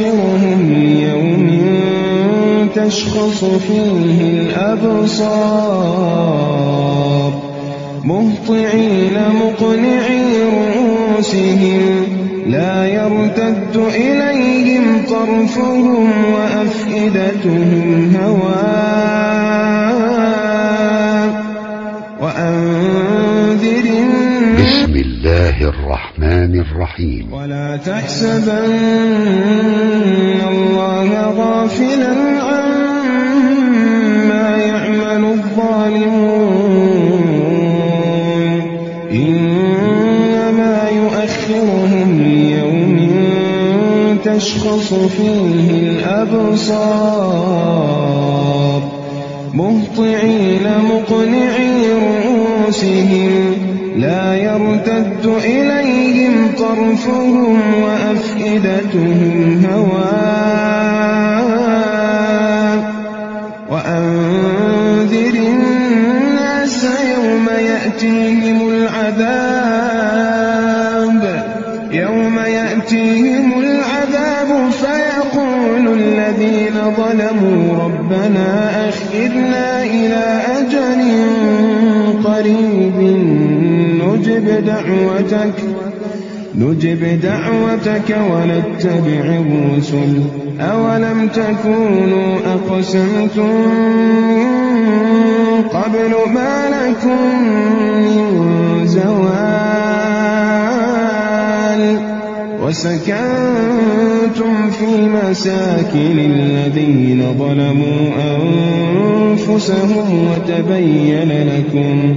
يُؤَخِّرُهُمْ لِيَوْمٍ تَشْخَصُ فِيهِ الْأَبْصَارُ مُهْطِعِينَ مُقْنِعِي رُءُوسِهِمْ لَا يَرْتَدُّ إِلَيْهِمْ طَرْفُهُمْ وَأَفْئِدَتُهُمْ هَوَاءٌ بسم الله الرحمن الرحيم. ولا تحسبن الله غافلا عما يعمل الظالمون. إنما يؤخرهم ليوم تشخص فيه الأبصار. مهطعين مقنعي رؤوسهم إليهم طرفهم وأفئدتهم هواء نجب دعوتك نجب دعوتك ونتبع الرسل. أولم تكونوا أقسمتم قبل ما لكم من زوال؟ وسكنتم في مساكن الذين ظلموا أنفسهم وتبين لكم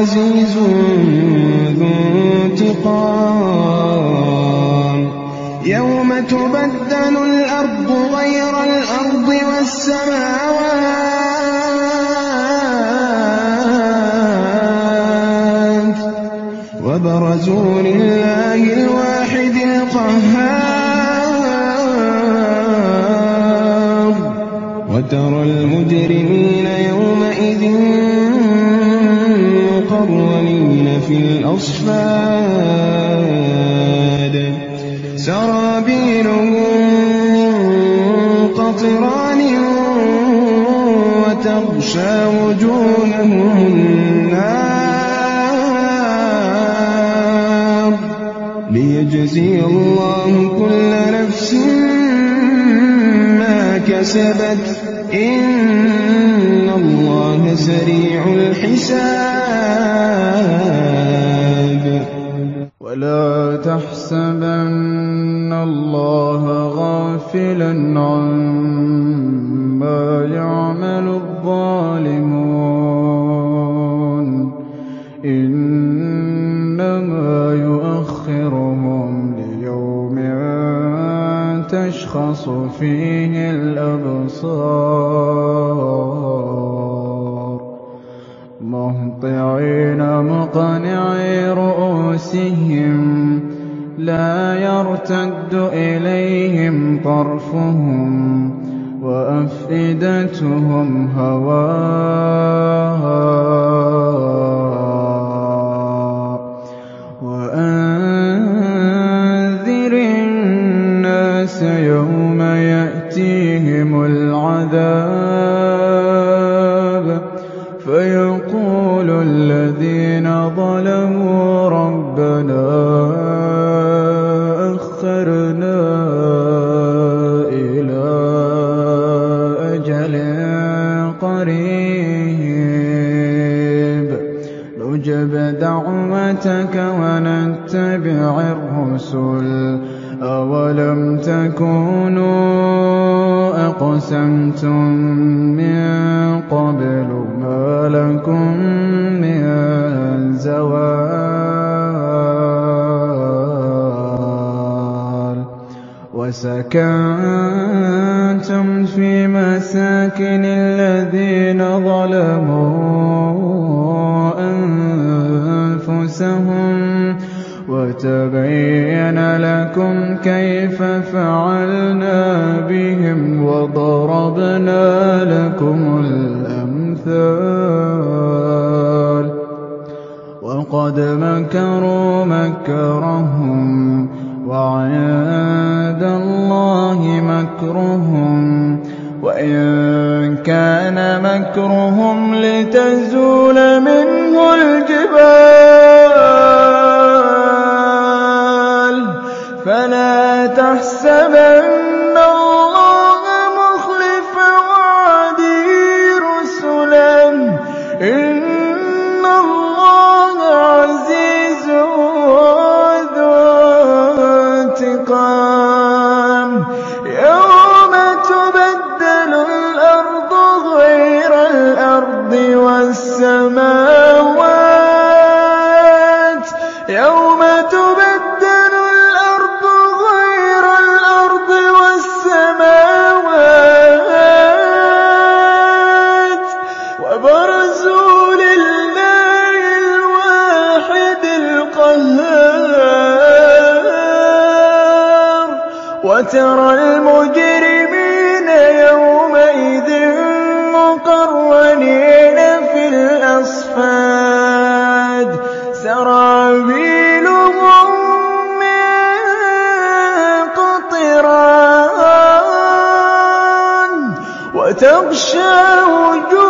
عزيز ذو انتقام. يوم تبدل الأرض غير الأرض والسماوات. وبرزوا لله الواحد القهار. وترى المجرمين يومئذ مقرنين في الأصفاد. سرابيلهم من قطران وتغشى وجوههم النار. ليجزي الله كل نفس ما كسبت. إن الله سريع الحساب. العذاب أقسمتم من قبل ما لكم من زوال تحسبن وترى المجرمين يومئذ مقرنين في الأصفاد. سرابيلهم من قطران وتغشى وجوههم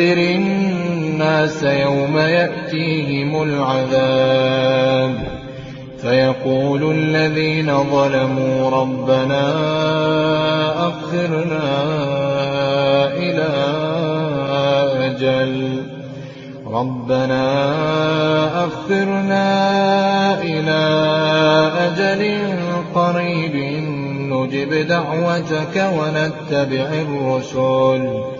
وأنذر الناس يوم يأتيهم العذاب. فيقول الذين ظلموا ربنا أخرنا إلى أجل. ربنا أخرنا إلى أجل قريب. نجب دعوتك ونتبع الرسل.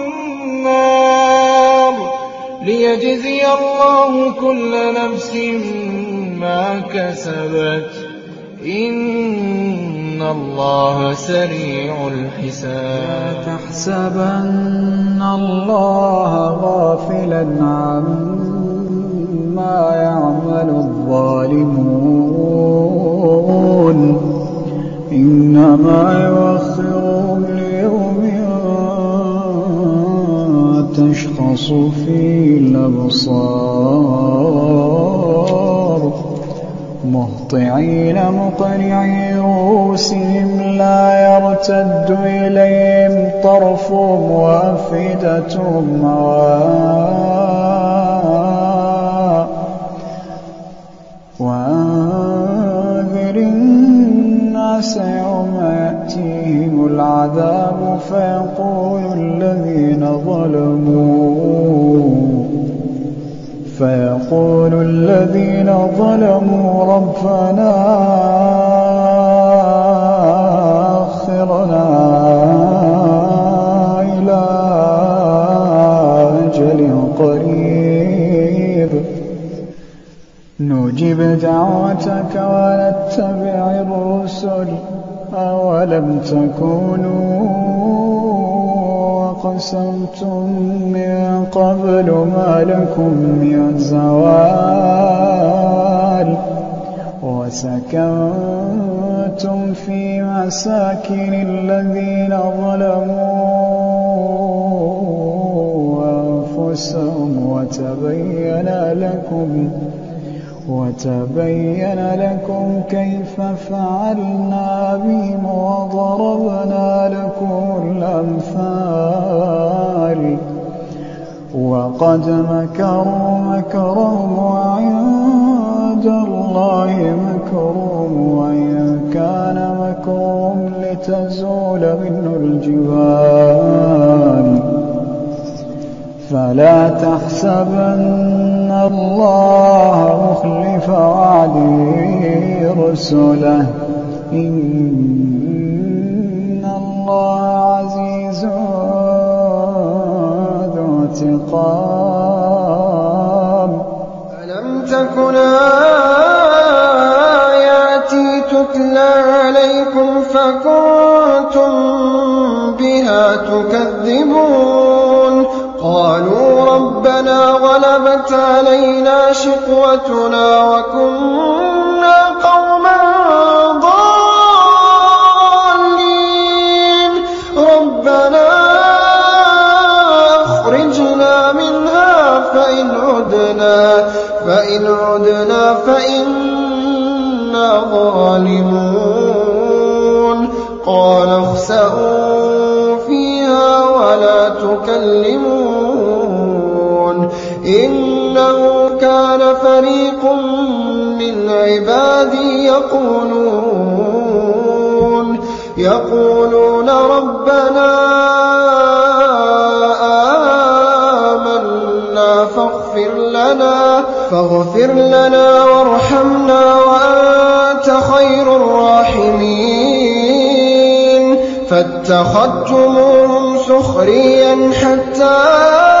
النار ليجزي الله كل نفس ما كسبت. إن الله سريع الحساب. لا تحسبن الله غافلا عما يعمل الظالمون. إنما يوخر في الأبصار. مهطعين مقنعي رؤوسهم لا يرتد إليهم طرفهم وأفئدتهم هواء الناس يوم يأتيهم العذاب فيقول الذين ظلموا. فيقول الذين ظلموا ربنا أخرنا إلى أجل قريب. نجب دعوتك ونتبع الرسل. أولم تكونوا أقسمتم من قبل ما لكم من زوال وسكنتم في مساكن الذين ظلموا أنفسهم وتبين لكم وتبين لكم كيف فعلنا بهم وضربنا لكم الأمثال. وقد مكروا مكرهم وعند الله مكرهم وإن كان مكرهم لتزول منه الجبال. فلا تحسبن الله مخلف وعده رسله. إن الله عزيز ذو انتقام. ألم تكن آياتي تتلى عليكم فكنتم بها تكذبون؟ ربنا غلبت علينا شقوتنا وكنا قوما ضالين. ربنا أخرجنا منها فإن عدنا فإن عدنا فإنا ظالمون. قال فريق من عبادي يقولون يقولون ربنا آمنا فاغفر لنا فاغفر لنا وارحمنا وأنت خير الراحمين. فاتخذتموهم سخريا حتى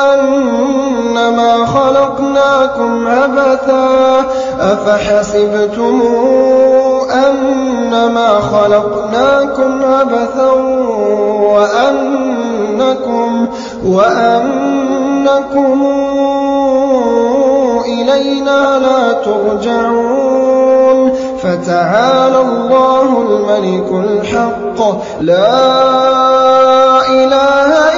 أنما خلقناكم عبثا أفحسبتم أنما خلقناكم عبثا وأنكم وأنكم إلينا لا ترجعون فتعالى الله الملك الحق لا إله إلا